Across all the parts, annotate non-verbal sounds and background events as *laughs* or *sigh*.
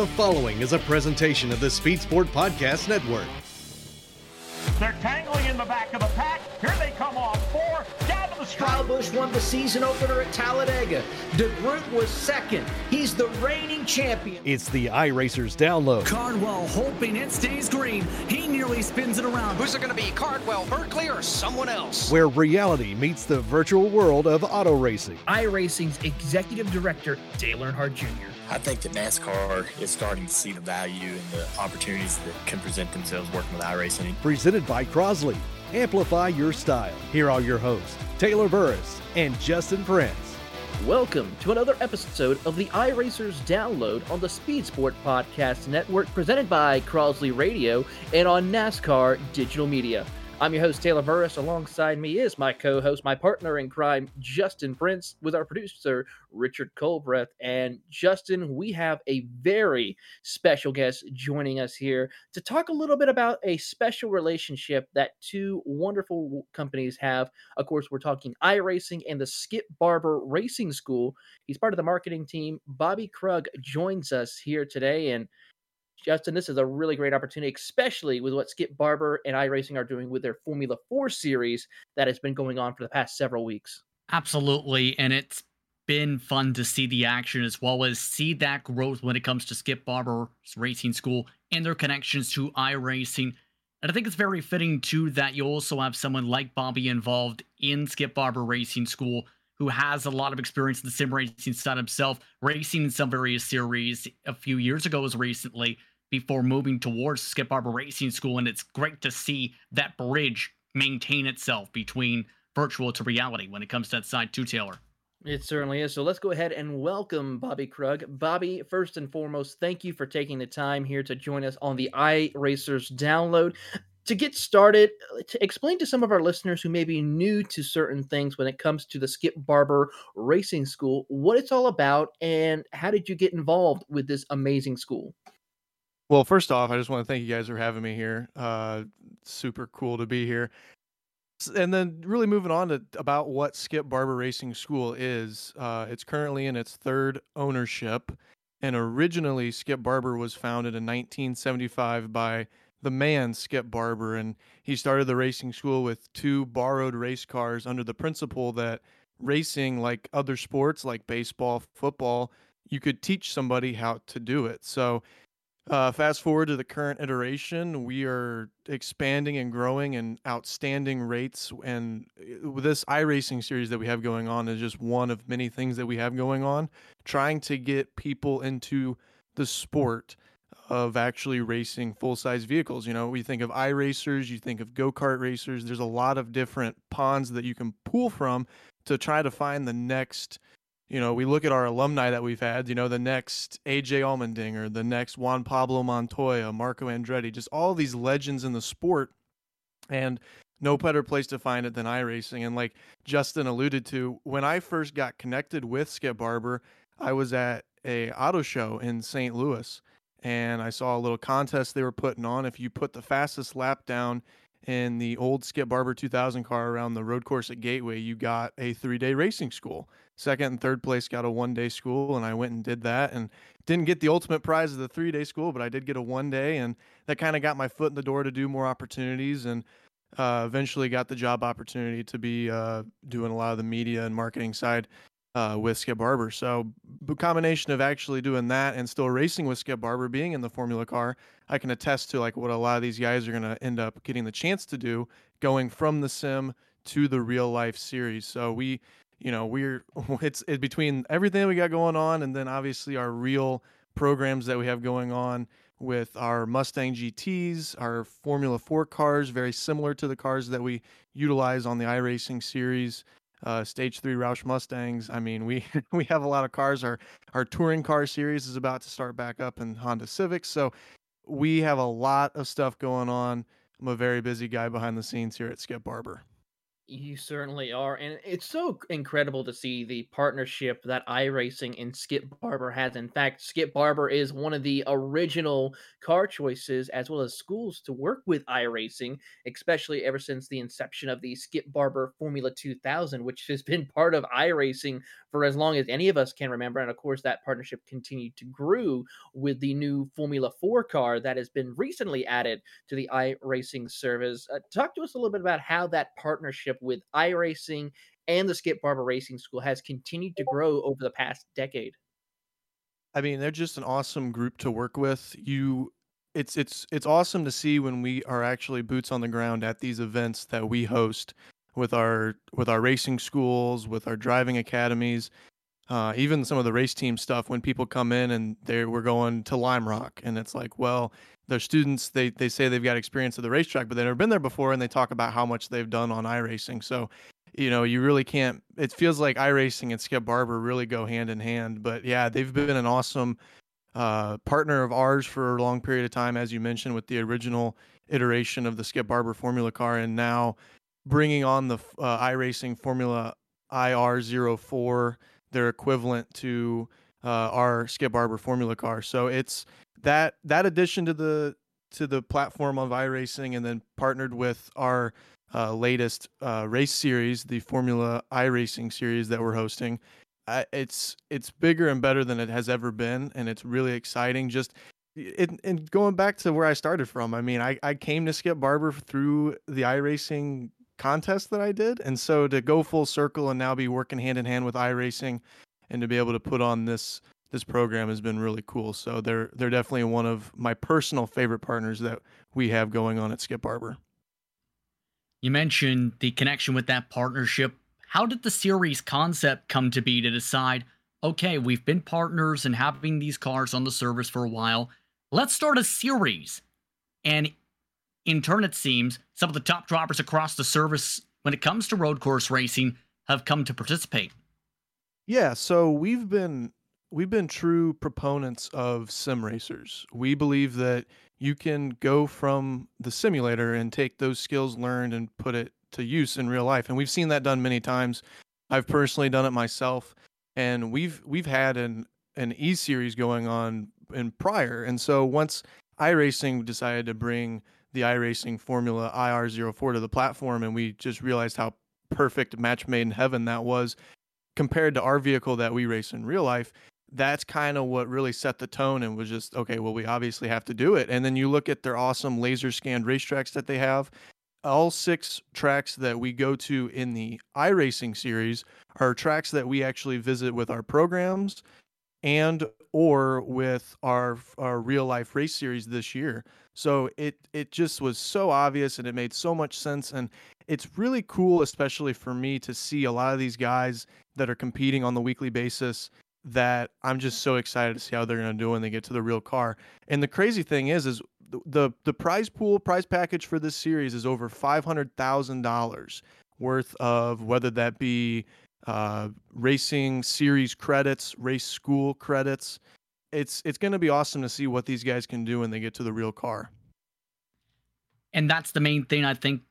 The following is a presentation of the Speed Sport Podcast Network. They're tangling in the back of the pack. Down to. Kyle Busch won the season opener at Talladega. DeGroot was second. He's the reigning champion. It's the iRacers download. Cardwell hoping it stays green. He nearly spins it around. Who's it going to be, Cardwell, Berkeley, or someone else? Where reality meets the virtual world of auto racing. iRacing's executive director, Dale Earnhardt Jr. I think that NASCAR is starting to see the value and the opportunities that can present themselves working with iRacing. Presented by Crosley. Amplify your style. Here are your hosts, Taylor Burris and Justin Prince. Welcome to another episode of the iRacers Download on the Speed Sport Podcast Network, presented by Crosley Radio and on NASCAR Digital Media. I'm your host, Taylor Burris. Alongside me is my co host, my partner in crime, Justin Prince, with our producer, Richard Colbreth. And Justin, we have a very special guest joining us here to talk a little bit about a special relationship that two wonderful companies have. Of course, we're talking iRacing and the Skip Barber Racing School. He's part of the marketing team. Bobby Krug joins us here today. And Justin, this is a really great opportunity, especially with what Skip Barber and iRacing are doing with their Formula 4 series that has been going on for the past several weeks. Absolutely. And it's been fun to see the action as well as see that growth when it comes to Skip Barber's racing school and their connections to iRacing. And I think it's very fitting too that you also have someone like Bobby involved in Skip Barber Racing School who has a lot of experience in the sim racing side himself, racing in some various series a few years ago as recently before moving towards Skip Barber Racing School. And it's great to see that bridge maintain itself between virtual to reality when it comes to that side too, Taylor. It certainly is. So let's go ahead and welcome Bobby Krug. Bobby, first and foremost, thank you for taking the time here to join us on the iRacers download. To get started, to explain to some of our listeners who may be new to certain things when it comes to the Skip Barber Racing School, what it's all about and how did you get involved with this amazing school? Well, first off, I just want to thank you guys for having me here. Uh, super cool to be here. And then, really moving on to about what Skip Barber Racing School is. Uh, it's currently in its third ownership, and originally Skip Barber was founded in 1975 by the man Skip Barber, and he started the racing school with two borrowed race cars under the principle that racing, like other sports like baseball, football, you could teach somebody how to do it. So uh, fast forward to the current iteration, we are expanding and growing in outstanding rates. And uh, this iRacing series that we have going on is just one of many things that we have going on, trying to get people into the sport of actually racing full size vehicles. You know, we think of iRacers, you think of go kart racers. There's a lot of different ponds that you can pull from to try to find the next you know, we look at our alumni that we've had, you know, the next AJ Allmendinger, the next Juan Pablo Montoya, Marco Andretti, just all these legends in the sport. And no better place to find it than iRacing. And like Justin alluded to, when I first got connected with Skip Barber, I was at a auto show in St. Louis and I saw a little contest they were putting on. If you put the fastest lap down in the old Skip Barber 2000 car around the road course at Gateway, you got a three day racing school. Second and third place got a one day school, and I went and did that and didn't get the ultimate prize of the three day school, but I did get a one day, and that kind of got my foot in the door to do more opportunities and uh, eventually got the job opportunity to be uh, doing a lot of the media and marketing side uh, with Skip Barber. So, the combination of actually doing that and still racing with Skip Barber, being in the Formula car, I can attest to like what a lot of these guys are going to end up getting the chance to do, going from the sim to the real life series. So we, you know, we're *laughs* it's, it's between everything we got going on, and then obviously our real programs that we have going on with our Mustang GTs, our Formula 4 cars, very similar to the cars that we utilize on the iRacing series uh, stage three Roush Mustangs. I mean, we *laughs* we have a lot of cars. Our our touring car series is about to start back up in Honda Civics, so we have a lot of stuff going on. I'm a very busy guy behind the scenes here at Skip Barber. You certainly are. And it's so incredible to see the partnership that iRacing and Skip Barber has. In fact, Skip Barber is one of the original car choices as well as schools to work with iRacing, especially ever since the inception of the Skip Barber Formula 2000, which has been part of iRacing for as long as any of us can remember. And of course, that partnership continued to grow with the new Formula 4 car that has been recently added to the iRacing service. Uh, talk to us a little bit about how that partnership with iRacing and the Skip Barber Racing School has continued to grow over the past decade. I mean, they're just an awesome group to work with. You it's it's it's awesome to see when we are actually boots on the ground at these events that we host with our with our racing schools, with our driving academies, uh, even some of the race team stuff. When people come in and they we're going to Lime Rock, and it's like, well, their students they they say they've got experience at the racetrack, but they've never been there before, and they talk about how much they've done on iRacing. So, you know, you really can't. It feels like iRacing and Skip Barber really go hand in hand. But yeah, they've been an awesome uh, partner of ours for a long period of time, as you mentioned, with the original iteration of the Skip Barber Formula car, and now bringing on the uh, iRacing Formula IR04, their equivalent to uh, our Skip Barber Formula car. So it's that that addition to the to the platform of iRacing, and then partnered with our uh, latest uh, race series, the Formula iRacing series that we're hosting. Uh, it's it's bigger and better than it has ever been, and it's really exciting. Just it, and going back to where I started from, I mean, I, I came to Skip Barber through the iRacing contest that I did, and so to go full circle and now be working hand in hand with iRacing, and to be able to put on this this program has been really cool. So they're they're definitely one of my personal favorite partners that we have going on at Skip Barber. You mentioned the connection with that partnership. How did the series concept come to be to decide, okay, we've been partners and having these cars on the service for a while. Let's start a series. And in turn, it seems some of the top droppers across the service when it comes to road course racing have come to participate. Yeah, so we've been we've been true proponents of sim racers. We believe that you can go from the simulator and take those skills learned and put it to use in real life. And we've seen that done many times. I've personally done it myself. And we've we've had an an E series going on in prior. And so once iRacing decided to bring the iRacing Formula IR04 to the platform and we just realized how perfect match made in heaven that was. Compared to our vehicle that we race in real life that's kind of what really set the tone and was just okay well we obviously have to do it. And then you look at their awesome laser scanned racetracks that they have. All six tracks that we go to in the iRacing series are tracks that we actually visit with our programs and or with our our real life race series this year. So it it just was so obvious and it made so much sense and it's really cool especially for me to see a lot of these guys that are competing on the weekly basis that I'm just so excited to see how they're going to do when they get to the real car. And the crazy thing is, is the the prize pool prize package for this series is over five hundred thousand dollars worth of whether that be uh, racing series credits, race school credits. It's it's going to be awesome to see what these guys can do when they get to the real car. And that's the main thing I think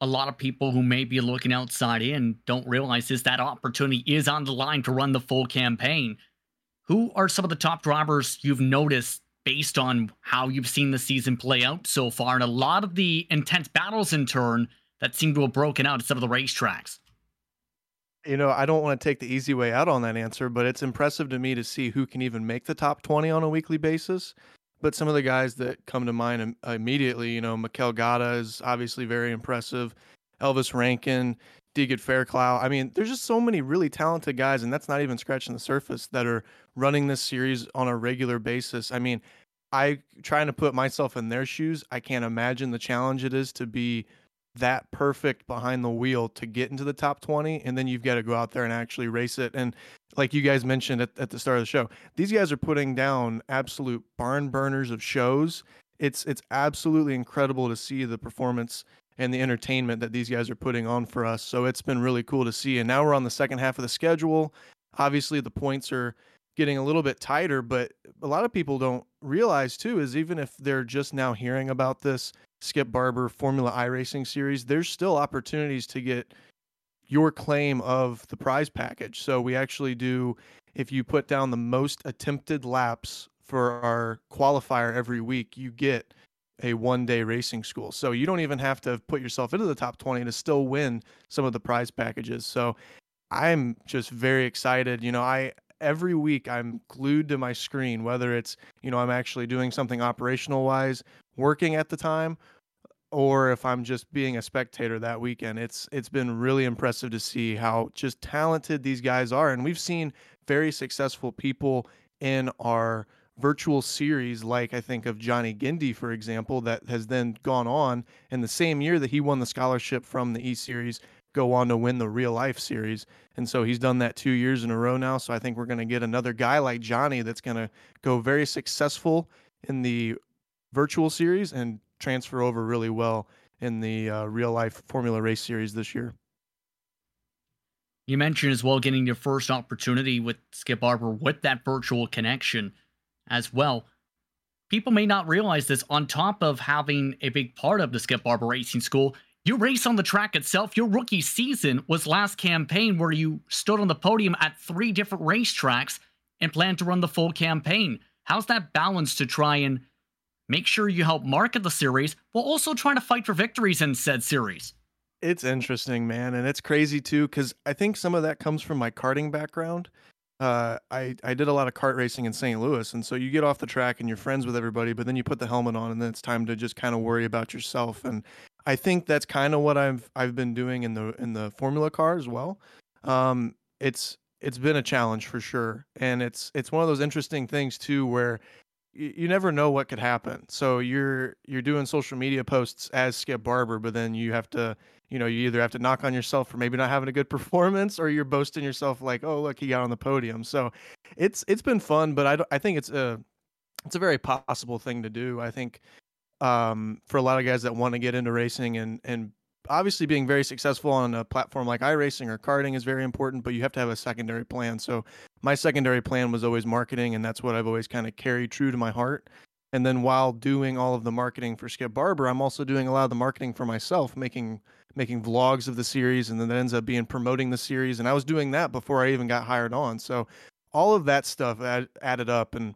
a lot of people who may be looking outside in don't realize is that opportunity is on the line to run the full campaign. Who are some of the top drivers you've noticed based on how you've seen the season play out so far and a lot of the intense battles in turn that seem to have broken out at some of the racetracks? You know, I don't want to take the easy way out on that answer, but it's impressive to me to see who can even make the top 20 on a weekly basis. But some of the guys that come to mind immediately, you know, Mikel Gata is obviously very impressive. Elvis Rankin, Deegan Fairclough. I mean, there's just so many really talented guys, and that's not even scratching the surface that are running this series on a regular basis. I mean, I trying to put myself in their shoes. I can't imagine the challenge it is to be that perfect behind the wheel to get into the top 20 and then you've got to go out there and actually race it. And like you guys mentioned at, at the start of the show these guys are putting down absolute barn burners of shows. It's it's absolutely incredible to see the performance and the entertainment that these guys are putting on for us. So it's been really cool to see. And now we're on the second half of the schedule. Obviously the points are getting a little bit tighter but a lot of people don't realize too is even if they're just now hearing about this Skip Barber Formula I Racing series, there's still opportunities to get your claim of the prize package. So we actually do if you put down the most attempted laps for our qualifier every week, you get a one day racing school. So you don't even have to put yourself into the top 20 to still win some of the prize packages. So I'm just very excited. You know, I every week I'm glued to my screen, whether it's, you know, I'm actually doing something operational wise, working at the time, or if I'm just being a spectator that weekend. It's it's been really impressive to see how just talented these guys are. And we've seen very successful people in our virtual series, like I think of Johnny Gindy, for example, that has then gone on in the same year that he won the scholarship from the E Series, go on to win the real life series. And so he's done that two years in a row now. So I think we're going to get another guy like Johnny that's going to go very successful in the virtual series and transfer over really well in the uh, real life Formula Race series this year. You mentioned as well getting your first opportunity with Skip Barber with that virtual connection as well. People may not realize this. On top of having a big part of the Skip Barber Racing School, you race on the track itself. Your rookie season was last campaign where you stood on the podium at three different racetracks and plan to run the full campaign. How's that balance to try and make sure you help market the series while also trying to fight for victories in said series? It's interesting, man, and it's crazy too because I think some of that comes from my karting background. Uh, I I did a lot of kart racing in St. Louis, and so you get off the track and you're friends with everybody, but then you put the helmet on, and then it's time to just kind of worry about yourself. And I think that's kind of what I've I've been doing in the in the Formula car as well. Um, it's it's been a challenge for sure, and it's it's one of those interesting things too where you never know what could happen. So you're you're doing social media posts as Skip Barber, but then you have to you know, you either have to knock on yourself for maybe not having a good *laughs* performance, or you're boasting yourself like, oh look, he got on the podium. So it's it's been fun, but I I think it's a it's a very possible thing to do. I think um, for a lot of guys that want to get into racing and and obviously being very successful on a platform like iRacing or karting is very important, but you have to have a secondary plan. So my secondary plan was always marketing, and that's what I've always kind of carried true to my heart. And then while doing all of the marketing for Skip Barber, I'm also doing a lot of the marketing for myself, making making vlogs of the series, and then that ends up being promoting the series. And I was doing that before I even got hired on. So all of that stuff add, added up and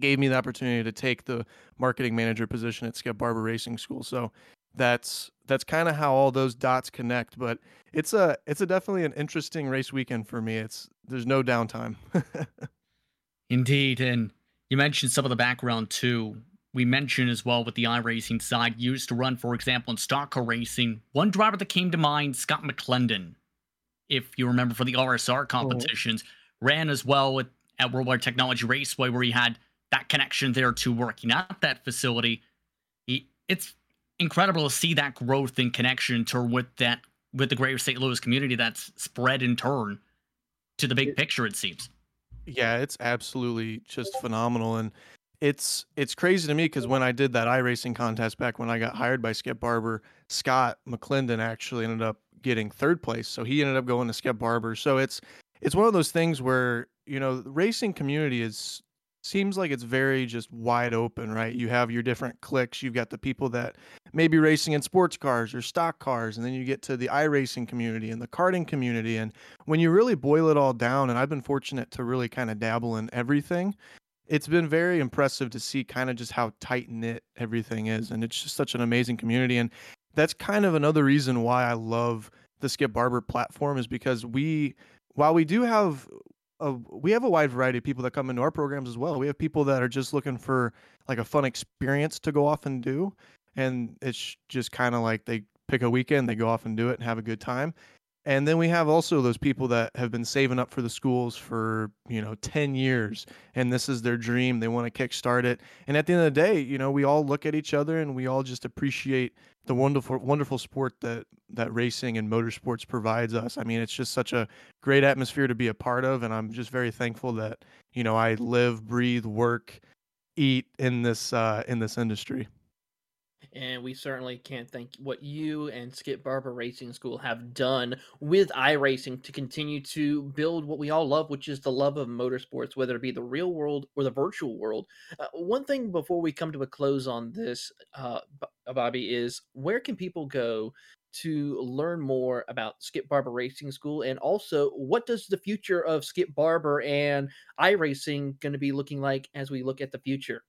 gave me the opportunity to take the marketing manager position at Skip Barber Racing School. So that's that's kind of how all those dots connect. But it's a it's a definitely an interesting race weekend for me. It's there's no downtime. *laughs* Indeed, and you mentioned some of the background too we mentioned as well with the iRacing side used to run, for example, in stock car racing. One driver that came to mind, Scott McClendon, if you remember for the RSR competitions, mm-hmm. ran as well with at Worldwide Technology Raceway, where he had that connection there to working at that facility. He, it's incredible to see that growth and connection to with that with the greater St. Louis community that's spread in turn to the big picture. It seems. Yeah, it's absolutely just phenomenal, and it's it's crazy to me because when I did that iRacing contest back when I got hired by Skip Barber, Scott McClendon actually ended up getting third place. So he ended up going to Skip Barber. So it's it's one of those things where you know the racing community is seems like it's very just wide open, right? You have your different cliques. You've got the people that may be racing in sports cars or stock cars, and then you get to the iRacing community and the karting community. And when you really boil it all down, and I've been fortunate to really kind of dabble in everything, it's been very impressive to see kind of just how tight knit everything is, and it's just such an amazing community. And that's kind of another reason why I love the Skip Barber platform is because we, while we do have a, we have a wide variety of people that come into our programs as well. We have people that are just looking for like a fun experience to go off and do, and it's just kind of like they pick a weekend, they go off and do it and have a good time. And then we have also those people that have been saving up for the schools for, you know, 10 years and this is their dream. They want to kickstart it. And at the end of the day, you know, we all look at each other and we all just appreciate the wonderful wonderful sport that that racing and motorsports provides us. I mean, it's just such a great atmosphere to be a part of and I'm just very thankful that, you know, I live, breathe, work, eat in this uh in this industry and we certainly can't thank what you and Skip Barber Racing School have done with iRacing to continue to build what we all love, which is the love of motorsports, whether it be the real world or the virtual world. Uh, one thing before we come to a close on this, uh, Bobby, is where can people go to learn more about Skip Barber Racing School and also what does the future of Skip Barber and iRacing going to be looking like as we look at the future?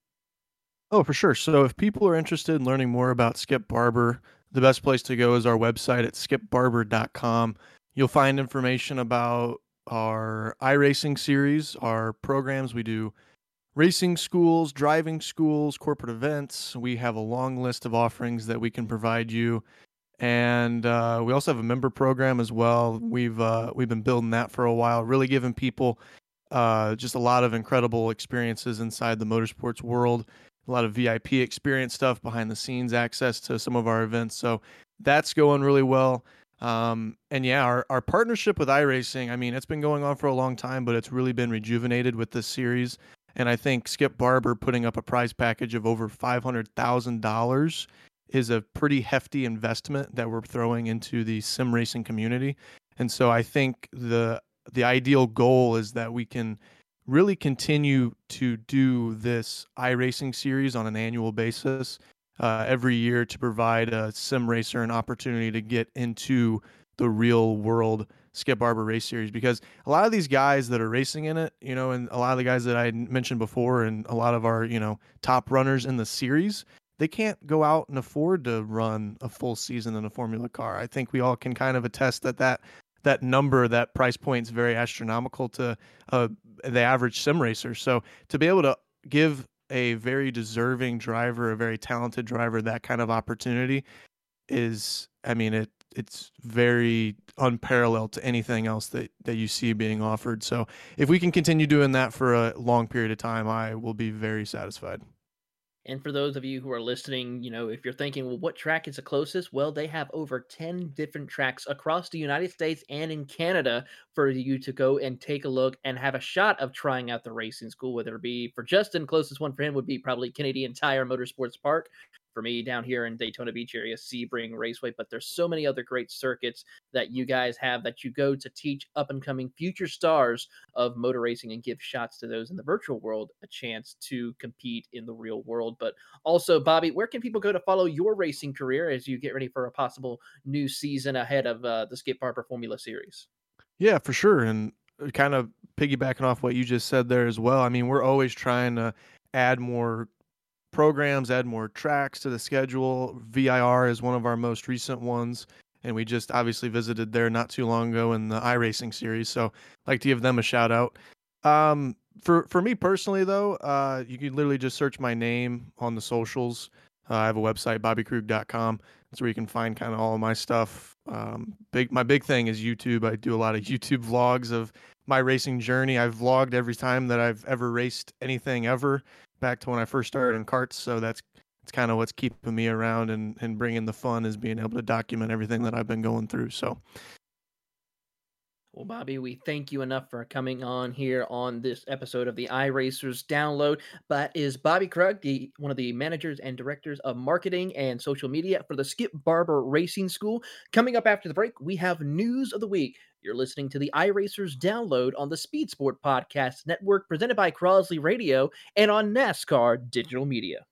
Oh, for sure. So if people are interested in learning more about Skip Barber, the best place to go is our website at skipbarber.com. You'll find information about our iRacing series, our programs. We do racing schools, driving schools, corporate events. We have a long list of offerings that we can provide you. And uh, we also have a member program as well. We've uh, we've been building that for a while, really giving people uh, just a lot of incredible experiences inside the motorsports world. A lot of VIP experience stuff, behind the scenes access to some of our events. So that's going really well. Um, and yeah, our, our partnership with iRacing, I mean, it's been going on for a long time, but it's really been rejuvenated with this series. And I think Skip Barber putting up a prize package of over $500,000 is a pretty hefty investment that we're throwing into the sim racing community. And so I think the the ideal goal is that we can really continue to do this iRacing series on an annual basis uh, every year to provide a sim racer an opportunity to get into the real world Skip Barber race series because a lot of these guys that are racing in it, you know, and a lot of the guys that I mentioned before, and a lot of our, you know, top runners in the series, they can't go out and afford to run a full season in a Formula car. I think we all can kind of attest that that that number, that price point is very astronomical to uh, the average sim racer. So to be able to give a very deserving driver, a very talented driver, that kind of opportunity is, I mean, it it's very unparalleled to anything else that that you see being offered. So if we can continue doing that for a long period of time, I will be very satisfied. And for those of you who are listening, you know, if you're thinking, well, what track is the closest? Well, they have over 10 different tracks across the United States and in Canada for you to go and take a look and have a shot of trying out the racing school, whether it be for Justin, closest one for him would be probably Canadian Tire Motorsports Park for me down here in Daytona Beach area, Sebring Raceway. But there's so many other great circuits that you guys have that you go to teach up and coming future stars of motor racing and give shots to those in the virtual world a chance to compete in the real world. But also, Bobby, where can people go to follow your racing career as you get ready for a possible new season ahead of uh, the Skip Barber Formula Series? Yeah, for sure. And uh, kind of piggybacking off what you just said there as well. I mean, we're always trying to add more programs, add more tracks to the schedule. VIR is one of our most recent ones. And we just obviously visited there not too long ago in the iRacing series. So I'd like to give them a shout out. Um, for, for me personally, though, uh, you can literally just search my name on the socials. Uh, I have a website, bobbykrug.com. That's where you can find kind of all of my stuff. Um, big, my big thing is YouTube. I do a lot of *laughs* YouTube vlogs of my racing journey. I've vlogged every time that I've ever raced anything ever back to when I first started in karts. So that's it's kind of what's keeping me around and, and bringing the fun is being able to document everything that I've been going through. So well, Bobby, we thank you enough for coming on here on this episode of the iRacers download. But is Bobby Krug, the one of the managers and directors of marketing and social media for the Skip Barber Racing School. Coming up after the break, we have news of the week. You're listening to the iRacers download on the Speed Sport Podcast Network, presented by Crosley Radio and on NASCAR Digital Media.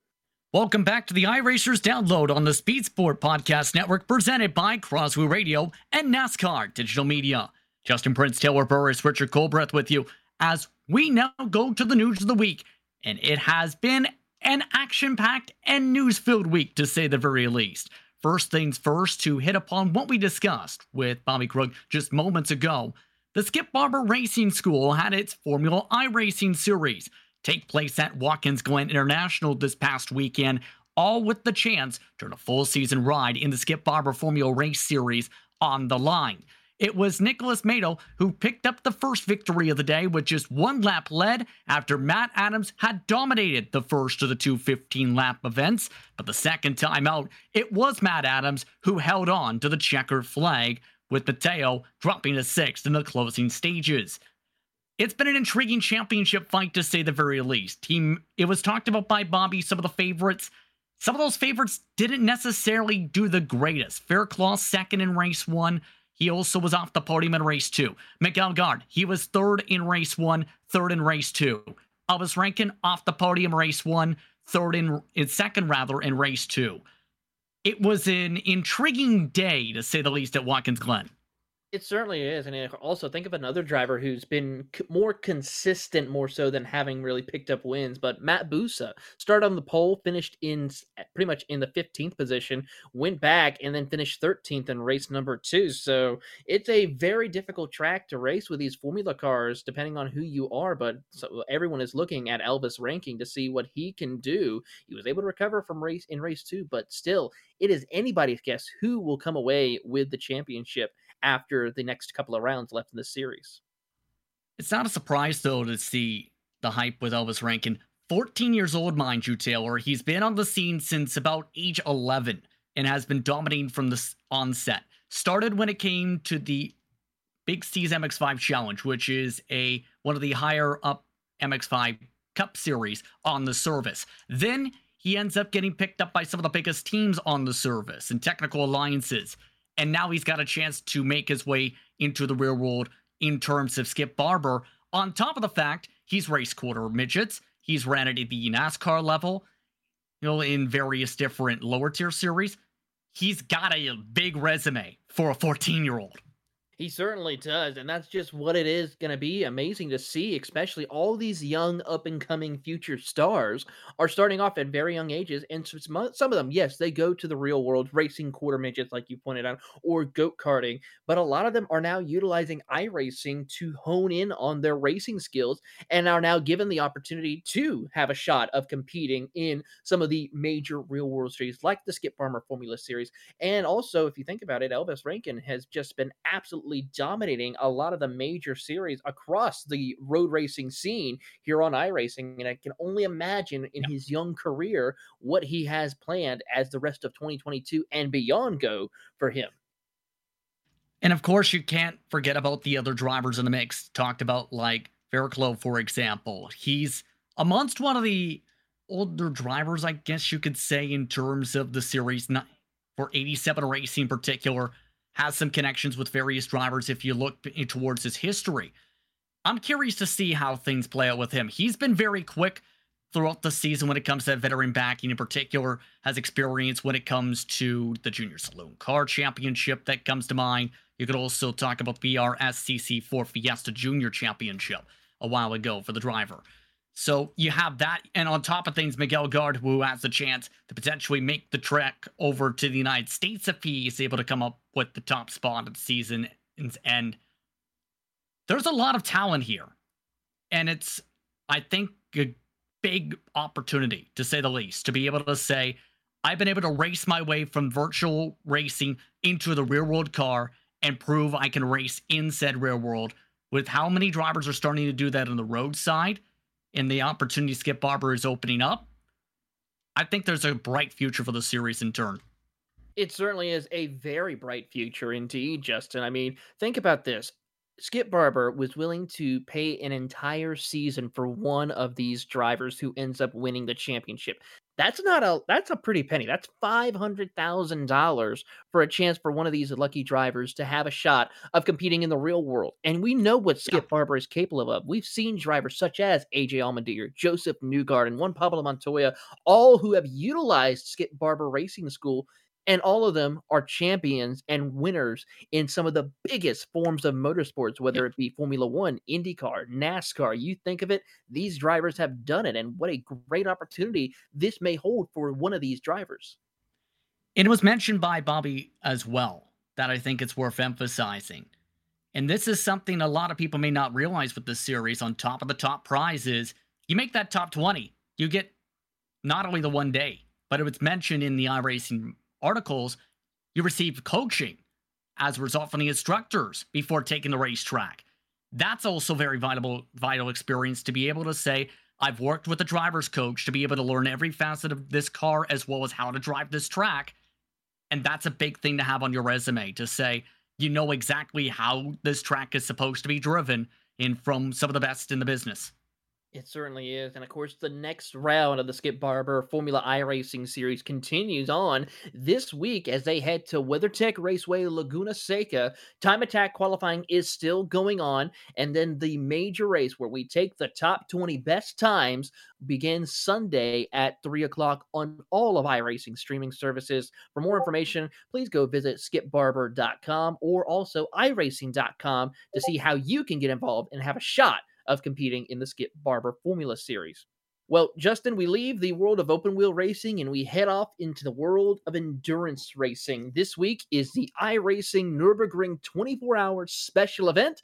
Welcome back to the iRacers download on the Speed Sport Podcast Network, presented by Crosley Radio and NASCAR Digital Media. Justin Prince, Taylor Burris, Richard Colbreth with you as we now go to the news of the week. And it has been an action packed and news filled week, to say the very least. First things first, to hit upon what we discussed with Bobby Krug just moments ago. The Skip Barber Racing School had its Formula I Racing Series take place at Watkins Glen International this past weekend, all with the chance to earn a full season ride in the Skip Barber Formula Race Series on the line. It was Nicholas Mato who picked up the first victory of the day with just one lap led after Matt Adams had dominated the first of the two 15 lap events. But the second time out, it was Matt Adams who held on to the checkered flag, with Mateo dropping to sixth in the closing stages. It's been an intriguing championship fight to say the very least. Team, it was talked about by Bobby, some of the favorites. Some of those favorites didn't necessarily do the greatest. Faircloth second in race one. He also was off the podium in race two. Miguel Gard, he was third in race one, third in race two. Elvis Rankin off the podium race one, third in, in second rather in race two. it was an intriguing day to say the least at Watkins Glen. It certainly is, and eh, also think of another driver who's been c- more consistent, more so than having really picked up wins. But Matt Busa started on the pole, finished in eh, pretty much in the 15th position, went back, and then finished 13th in race number two. So it's a very difficult track to race with these Formula cars, depending on who you are. But so everyone is looking at Elvis Rankin to see what he can do. He was able to recover from race in race two, but still, it is anybody's guess who will come away with the championship after the next couple of rounds left in the series. It's not a surprise, though, to see the hype with Elvis Rankin. 14 years old, mind you, Taylor. He's been on the scene since about age 11 and has been dominating from the onset. Started when it came to the Big C's MX5 Challenge, which is a one of the higher up MX5 Cup series on the service. Then he ends up getting picked up by some of the biggest teams on the service and technical alliances and now he's got a chance to make his way into the real world in terms of Skip Barber. On top of the fact, he's raced quarter midgets, he's ran it at the NASCAR level, you know, in various different lower tier series. He's got a big resume for a 14 year old. He certainly does, and that's just what it is going to be amazing to see, especially all these young up and coming future stars are starting off at very young ages, and some of them, yes, they go to the real world, racing quarter midgets, like you pointed out, or goat karting, but a lot of them are now utilizing iRacing to hone in on their racing skills, and are now given the opportunity to have a shot of competing in some of the major real world series, like the Skip Barber Formula Series, and also, if you think about it, Elvis Rankin has just been absolutely absolutely dominating a lot of the major series across the road racing scene here on iRacing. And I can only imagine in his young career what he has planned as the rest of 2022 and beyond go for him. And of course, you can't forget about the other drivers in the mix. Talked about like Vericlo, for example. He's amongst one of the older drivers, I guess you could say, in terms of the series. Not for 87 Racing in particular, has some connections with various drivers if you look towards his history. I'm curious to see how things play out with him. He's been very quick throughout the season when it comes to veteran backing in particular, has experience when it comes to the Junior Saloon Car Championship that comes to mind. You could also talk about the BRSCC4 Fiesta Junior Championship a while ago for the driver. So you have that, and on top of things, Miguel Guard, who has the chance to potentially make the trek over to the United States if he is able to come up with the top spot of the season's end. There's a lot of talent here, and it's, I think, a big opportunity to say the least, to be able to say, I've been able to race my way from virtual racing into the real world car and prove I can race in said real world. With how many drivers are starting to do that on the road side and the opportunity Skip Barber is opening up, I think there's a bright future for the series in turn. It certainly is a very bright future indeed, Justin. I mean, think about this. Skip Barber was willing to pay an entire season for one of these drivers who ends up winning the championship. That's not a that's a pretty penny. That's five hundred thousand dollars for a chance for one of these lucky drivers to have a shot of competing in the real world. And we know what Skip yeah. Barber is capable of. We've seen drivers such as AJ Allmendinger, Josef Newgarden, and Juan Pablo Montoya, all who have utilized Skip Barber Racing School and all of them are champions and winners in some of the biggest forms of motorsports, whether it be Formula One, IndyCar, NASCAR. You think of it, these drivers have done it. And what a great opportunity this may hold for one of these drivers. It was mentioned by Bobby as well that I think it's worth emphasizing. And this is something a lot of people may not realize with this series. On top of the top prizes, you make that top 20, you get not only the one day, but it was mentioned in the iRacing articles, you receive coaching as a result from the instructors before taking the racetrack. That's also very vital, vital experience to be able to say, I've worked with a driver's coach to be able to learn every facet of this car as well as how to drive this track. And that's a big thing to have on your resume to say, you know exactly how this track is supposed to be driven in from some of the best in the business. It certainly is. And of course, the next round of the Skip Barber Formula iRacing series continues on this week as they head to WeatherTech Raceway Laguna Seca. Time attack qualifying is still going on. And then the major race where we take the top 20 best times begins Sunday at 3 o'clock on all of iRacing streaming services. For more information, please go visit skipbarber.com or also iRacing.com to see how you can get involved and have a shot of competing in the Skip Barber Formula Series. Well, Justin, we leave the world of open wheel racing and we head off into the world of endurance racing. This week is the iRacing Nürburgring 24 hour special event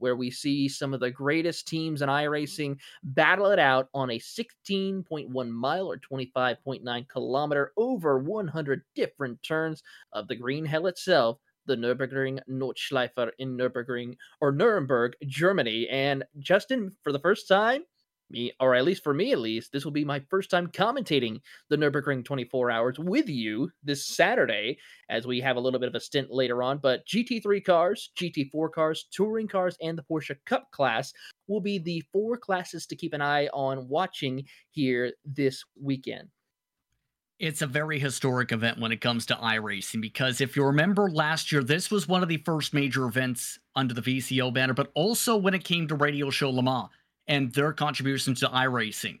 where we see some of the greatest teams in iRacing battle it out on a 16.1 mile or 25.9 kilometer over 100 different turns of the green hell itself the Nürburgring Nordschleife in Nürburgring or Nuremberg, Germany. And Justin, for the first time, me, or at least for me at least, this will be my first time commentating the Nürburgring 24 hours with you this Saturday, as we have a little bit of a stint later on. But GT3 cars, GT4 cars, touring cars, and the Porsche Cup class will be the four classes to keep an eye on watching here this weekend it's a very historic event when it comes to iRacing because if you remember last year, this was one of the first major events under the VCO banner, but also when it came to Radio Show Le Mans and their contribution to iRacing.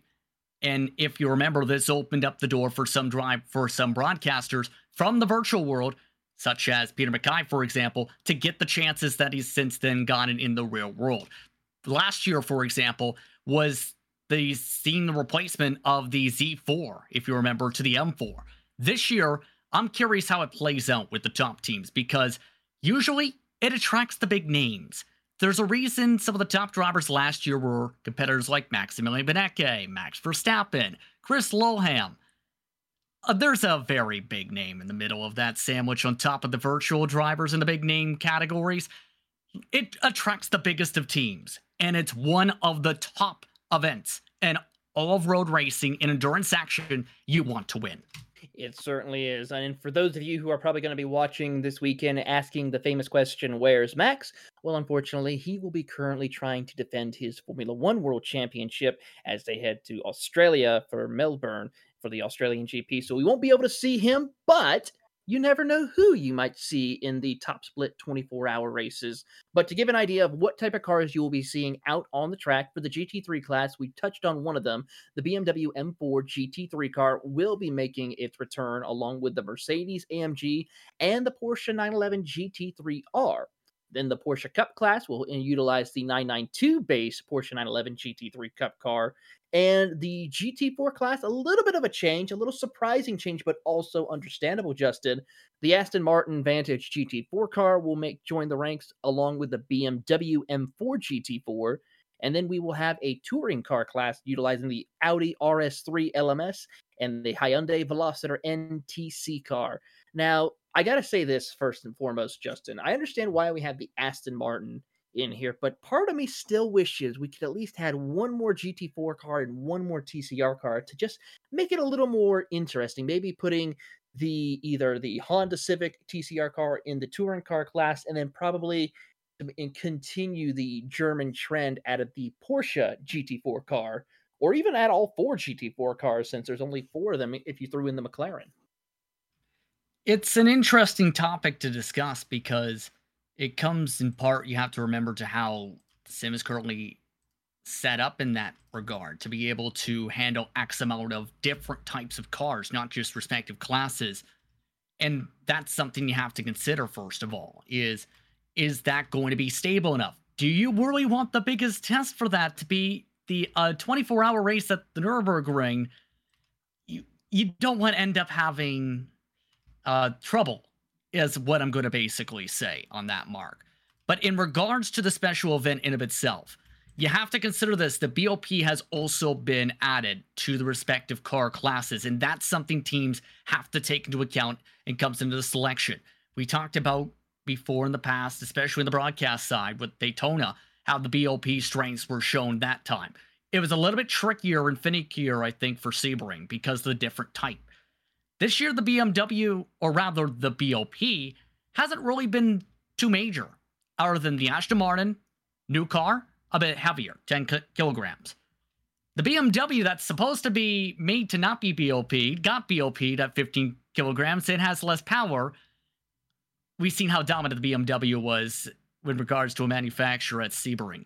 And if you remember, this opened up the door for some drive for some broadcasters from the virtual world, such as Peter McKay, for example, to get the chances that he's since then gotten in the real world. Last year, for example, was the seen the replacement of the Z4, if you remember, to the M4. This year, I'm curious how it plays out with the top teams because usually it attracts the big names. There's a reason some of the top drivers last year were competitors like Maximilian Benecke, Max Verstappen, Chris Lulham. Uh, there's a very big name in the middle of that sandwich on top of the virtual drivers in the big name categories. It attracts the biggest of teams, and it's one of the top events and all of road racing and endurance action you want to win. It certainly is. And for those of you who are probably going to be watching this weekend asking the famous question, Where's Max? Well, unfortunately, he will be currently trying to defend his Formula One World Championship as they head to Australia for Melbourne for the Australian GP. So we won't be able to see him, but you never know who you might see in the top split 24 hour races. But to give an idea of what type of cars you will be seeing out on the track for the GT3 class, we touched on one of them. The BMW M4 GT3 car will be making its return along with the Mercedes AMG and the Porsche 911 GT3R. Then the Porsche Cup class will utilize the 992 base Porsche 911 GT3 Cup car. And the GT4 class, a little bit of a change, a little surprising change, but also understandable, Justin. The Aston Martin Vantage GT4 car will make join the ranks along with the BMW M4 GT4. And then we will have a touring car class utilizing the Audi RS3 LMS and the Hyundai Veloster NTC car. Now, I got to say this first and foremost, Justin. I understand why we have the Aston Martin in here, but part of me still wishes we could at least had one more GT4 car and one more TCR car to just make it a little more interesting. Maybe putting the either the Honda Civic TCR car in the touring car class, and then probably and continue the German trend out of the Porsche GT4 car, or even add all four GT4 cars since there's only four of them if you threw in the McLaren it's an interesting topic to discuss because it comes in part you have to remember to how the sim is currently set up in that regard to be able to handle x amount of different types of cars not just respective classes. And that's something you have to consider first of all is is that going to be stable enough? Do you really want the biggest test for that to be the uh, 24 hour race at the nürburgring you you don't want to end up having uh, trouble, is what I'm going to basically say on that mark. But in regards to the special event in of itself, you have to consider this the BOP has also been added to the respective car classes, and that's something teams have to take into account and comes into the selection. We talked about before in the past, especially in the broadcast side with Daytona, how the BOP strengths were shown that time. It was a little bit trickier and finickier, I think, for Sebring because of the different type. This year, the BMW, or rather the BOP, hasn't really been too major, other than the Aston Martin, new car, a bit heavier, 10 kilograms. The BMW that's supposed to be made to not be BOP got BOP at 15 kilograms. It has less power. We've seen how dominant the BMW was with regards to a manufacturer at Sebring.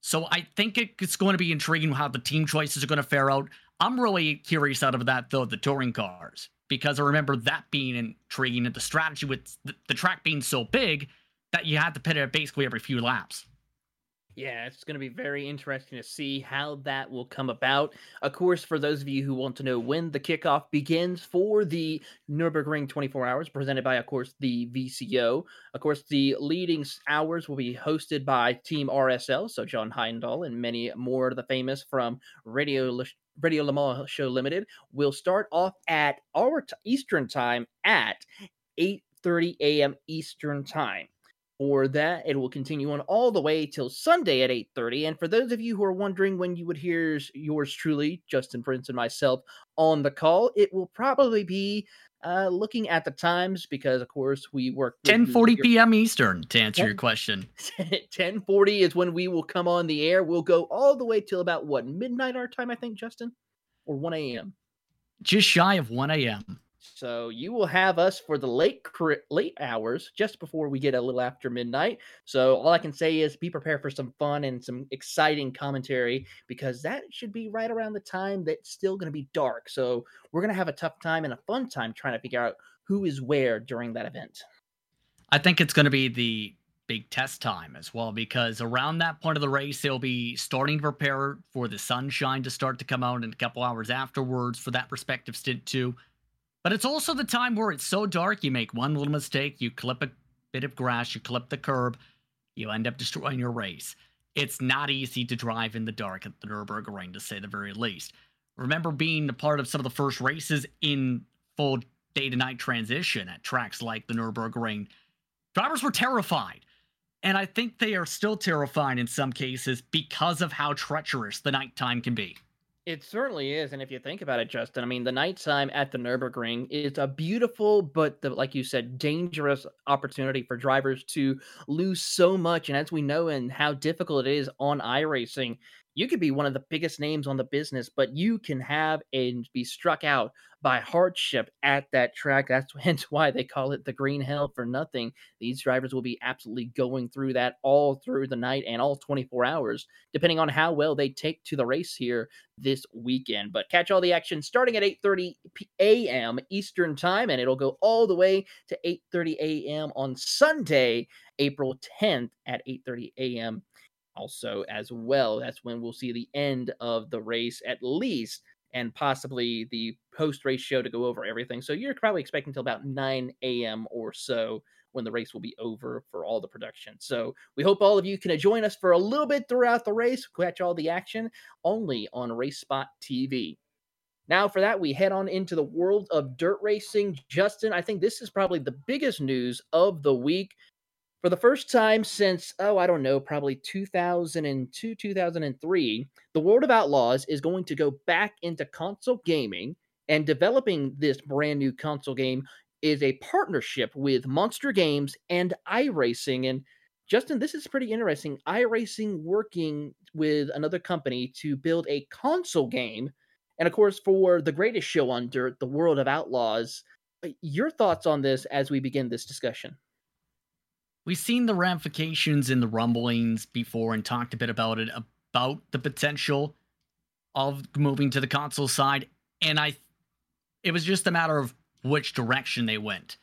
So I think it's going to be intriguing how the team choices are going to fare out. I'm really curious out of that though, the touring cars, because I remember that being intriguing and the strategy with the, the track being so big that you had to pit it basically every few laps. Yeah, it's going to be very interesting to see how that will come about. Of course, for those of you who want to know when the kickoff begins for the Nürburgring 24 Hours, presented by, of course, the VCO. Of course, the leading hours will be hosted by Team RSL, so John Hindhaugh and many more of the famous from Radio Radio Le Mans Show Limited. Will start off at our t- Eastern time at 8:30 a.m. Eastern time for that. It will continue on all the way till Sunday at 8:30. And for those of you who are wondering when you would hear yours truly, Justin Prince and myself on the call, it will probably be uh, looking at the times because of course we work 10:40 p.m. Eastern to answer 10, your question. *laughs* 10:40 is when we will come on the air. We'll go all the way till about what midnight our time I think Justin or 1 a.m. Just shy of 1 a.m. So you will have us for the late late hours, just before we get a little after midnight. So all I can say is be prepared for some fun and some exciting commentary because that should be right around the time that's still going to be dark. So we're going to have a tough time and a fun time trying to figure out who is where during that event. I think it's going to be the big test time as well because around that point of the race they'll be starting to prepare for the sunshine to start to come out in a couple hours afterwards for that respective stint too but it's also the time where it's so dark, you make one little mistake, you clip a bit of grass, you clip the curb, you end up destroying your race. It's not easy to drive in the dark at the Nürburgring, to say the very least. Remember being a part of some of the first races in full day to night transition at tracks like the Nürburgring. Drivers were terrified. And I think they are still terrified in some cases because of how treacherous the nighttime can be. It certainly is, and if you think about it, Justin, I mean, the nighttime at the Nurburgring is a beautiful, but the, like you said, dangerous opportunity for drivers to lose so much. And as we know, and how difficult it is on iRacing, you could be one of the biggest names on the business, but you can have and be struck out by hardship at that track. That's *laughs* hence why they call it the green hell for nothing. These drivers will be absolutely going through that all through the night and all 24 hours, depending on how well they take to the race here this weekend. But catch all the action starting at 8:30 a.m. Eastern time, and it'll go all the way to 8:30 a.m. on Sunday, April 10th at 8:30 a.m also as well. That's when we'll see the end of the race at least, and possibly the post race show to go over everything. So you're probably expecting until about 9 a.m. or so when the race will be over for all the production. So we hope all of you can join us for a little bit throughout the race, catch all the action only on Race Spot TV. Now, for that, we head on into the world of dirt racing. Justin, I think this is probably the biggest news of the week for the first time since oh i don't know probably 2002 2003 the world of outlaws is going to go back into console gaming and developing this brand new console game is a partnership with monster games and iracing and justin this is pretty interesting. iracing working with another company to build a console game and of course for the greatest show on dirt the world of outlaws. Uh, your thoughts on this as we begin this discussion We've seen the ramifications in the rumblings before and talked a bit about it about the potential of moving to the console side and I it was just a matter of which direction they went.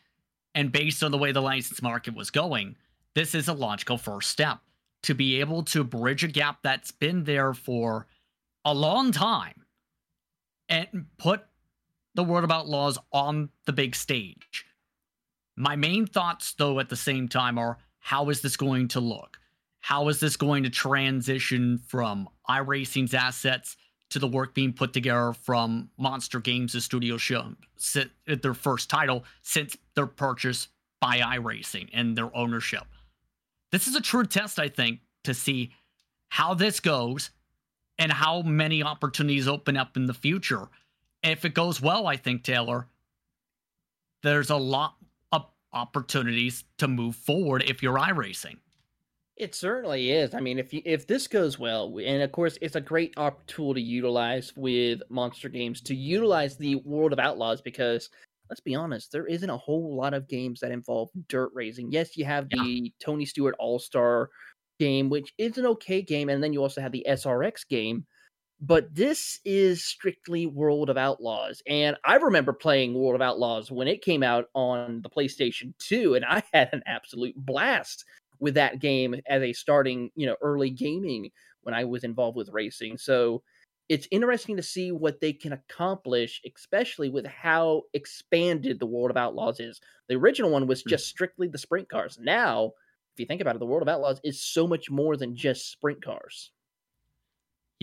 And based on the way the license market was going, this is a logical first step to be able to bridge a gap that's been there for a long time and put the World of Outlaws on the big stage. My main thoughts, though, at the same time are how is this going to look? How is this going to transition from iRacing's assets to the work being put together from Monster Games' studio show their first title since their purchase by iRacing and their ownership? This is a true test, I think, to see how this goes and how many opportunities open up in the future. If it goes well, I think, Taylor, there's a lot opportunities to move forward if you're iRacing. It certainly is. I mean, if you, if this goes well, and of course, it's a great tool to utilize with Monster Games to utilize the World of Outlaws because let's be honest, there isn't a whole lot of games that involve dirt racing. Yes, you have the yeah. Tony Stewart All Star game, which is an okay game, and then you also have the SRX game. But this is strictly World of Outlaws. And I remember playing World of Outlaws when it came out on the PlayStation 2, and I *laughs* had an absolute blast with that game as a starting, you know, early gaming when I was involved with racing. So it's interesting to see what they can accomplish, especially with how expanded the World of Outlaws is. The original one was hmm. just strictly the sprint cars. Now, if you think about it, the World of Outlaws is so much more than just sprint cars.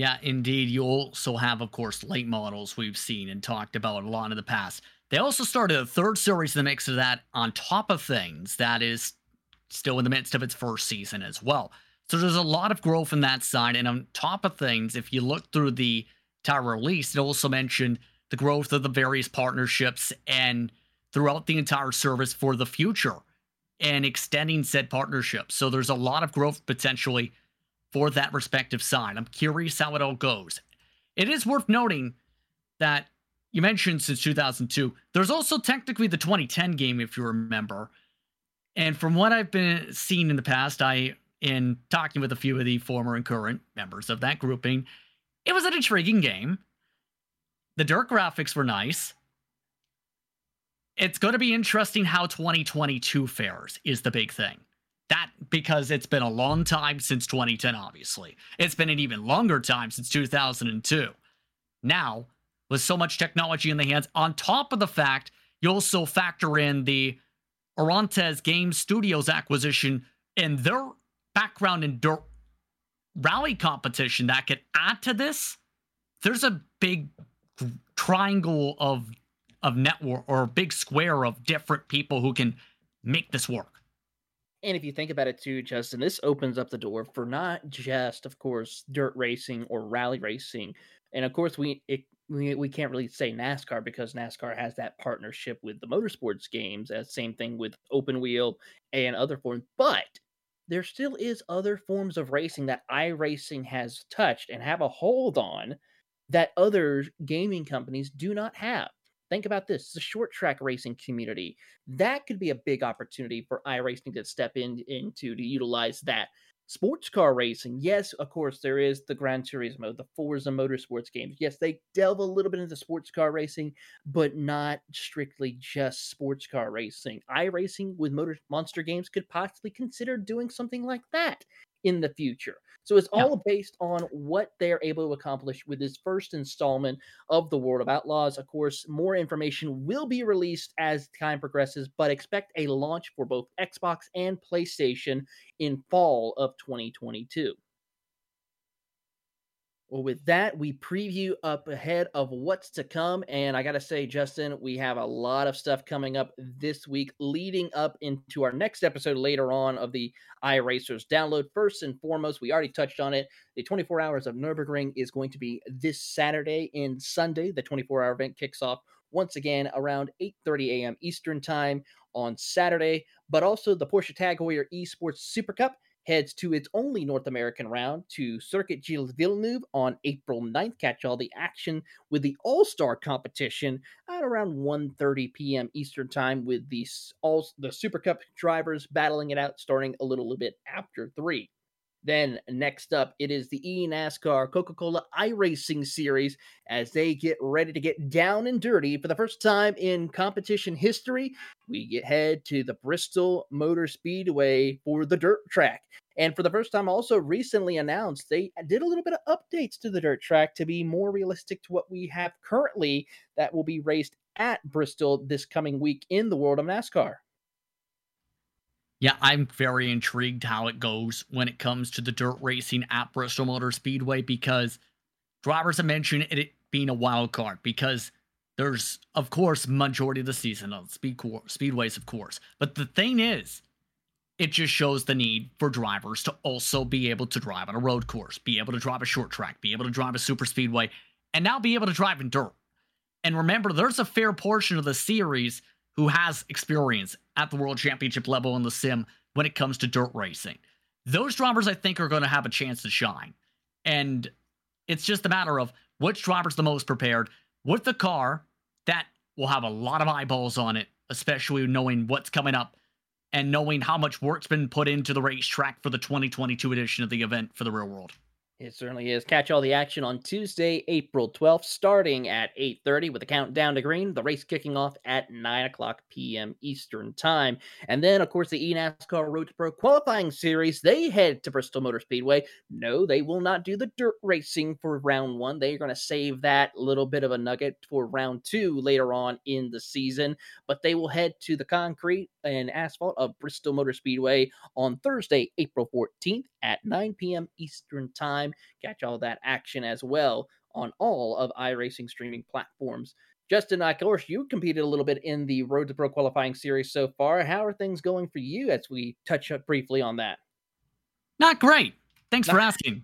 Yeah, indeed. You also have, of course, late models we've seen and talked about a lot in the past. They also started a third series in the mix of that on top of things that is still in the midst of its first season as well. So there's a lot of growth in that side. And on top of things, if you look through the tower release, it also mentioned the growth of the various partnerships and throughout the entire service for the future and extending said partnerships. So there's a lot of growth potentially for that respective side. I'm curious how it all goes. It is worth noting that you mentioned since 2002, there's also technically the 2010 game, if you remember, and from what I've been seen in the past, I in talking with a few of the former and current members of that grouping, it was an intriguing game. The dirt graphics were nice. It's going to be interesting how 2022 fares is the big thing. That because it's been a long time since 2010 obviously. It's been an even longer time since 2002. Now, with so much technology in the hands on top of the fact you also factor in the Orontes Game Studios acquisition and their background in dirt rally competition that could add to this, there's a big triangle of of network or a big square of different people who can make this work. And if you think about it too, Justin, this opens up the door for not just, of course, dirt racing or rally racing. And of course, we it we, we can't really say NASCAR because NASCAR has that partnership with the motorsports games. As same thing with open wheel and other forms. But there still is other forms of racing that iRacing has touched and have a hold on that other gaming companies do not have. Think about this: the short track racing community. That could be a big opportunity for iRacing to step in into to utilize that sports car racing, yes, of course, there is the Gran Turismo, the Forza Motorsports games. Yes, they delve a little bit into sports car racing, but not strictly just sports car racing. iRacing with Motor Monster Games could possibly consider doing something like that in the future. So it's all yeah. based on what they're able to accomplish with this first installment of the World of Outlaws. Of course, more information will be released as time progresses, but expect a launch for both Xbox and PlayStation in fall of 2022. Well, with that, we preview up ahead of what's to come. And I got to say, Justin, we have a lot of stuff coming up this week, leading up into our next episode later on of the iRacers download. First and foremost, we already touched on it. The 24 Hours of Nürburgring is going to be this Saturday and Sunday. The 24 hour event kicks off once again around 8:30 a.m. Eastern Time on Saturday, but also the Porsche Tag Heuer Esports Super Cup heads to its only North American round to Circuit Gilles Villeneuve on April 9th. Catch all the action with the All-Star competition at around 1:30 p.m. Eastern Time with the all the Super Cup drivers battling it out starting a little bit after 3. Then next up, it is the eNASCAR Coca Cola iRacing Series as they get ready to get down and dirty for the first time in competition history. We get head to the Bristol Motor Speedway for the dirt track. And for the first time, also recently announced, they did a little bit of updates to the dirt track to be more realistic to what we have currently that will be raced at Bristol this coming week in the world of NASCAR. Yeah, I'm very intrigued how it goes when it comes to the dirt racing at Bristol Motor Speedway because drivers have mentioned it being a wild card because there's, of course, majority of the season on speed speedways, of course. But the thing is, it just shows the need for drivers to also be able to drive on a road course, be able to drive a short track, be able to drive a super speedway, and now be able to drive in dirt. And remember, there's a fair portion of the series who has experience at the world championship level in the sim when it comes to dirt racing. those drivers I think are going to have a chance to shine. And it's just a matter of which driver's the most prepared with the car that will have a lot of eyeballs on it, especially knowing what's coming up and knowing how much work's been put into the racetrack for the 2022 edition of the event for the real world. It certainly is. Catch all the action on Tuesday, April 12th, starting at 8.30 with the countdown to green, the race kicking off at 9 o'clock p.m. Eastern Time. And then, of course, the eNASCAR Road to Pro qualifying series, they head to Bristol Motor Speedway. No, they will not do the dirt racing for round one. They're going to save that little bit of a nugget for round two later on in the season. But they will head to the concrete and asphalt of Bristol Motor Speedway on Thursday, April 14th at 9 p.m. Eastern Time. Catch all that action as well on all of iRacing streaming platforms. Justin, of course, you competed a little bit in the Road to Pro qualifying series so far. How are things going for you as we touch up briefly on that? Not great. Thanks Not- for asking.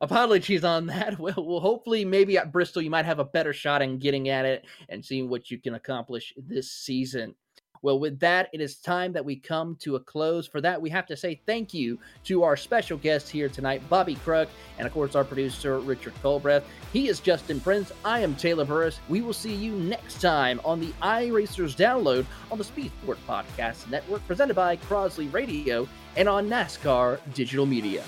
Apologies on that. *laughs* Well, well, hopefully, maybe at Bristol, you might have a better shot in getting at it and seeing what you can accomplish this season. Well, with that, it is time that we come to a close. For that, we have to say thank you to our special guest here tonight, Bobby Krug, and of course, our producer, Richard Colbreth. He is Justin Prince. I am Taylor Burris. We will see you next time on the iRacers download on the Speed Sport Podcast Network, presented by Crosley Radio and on NASCAR Digital Media.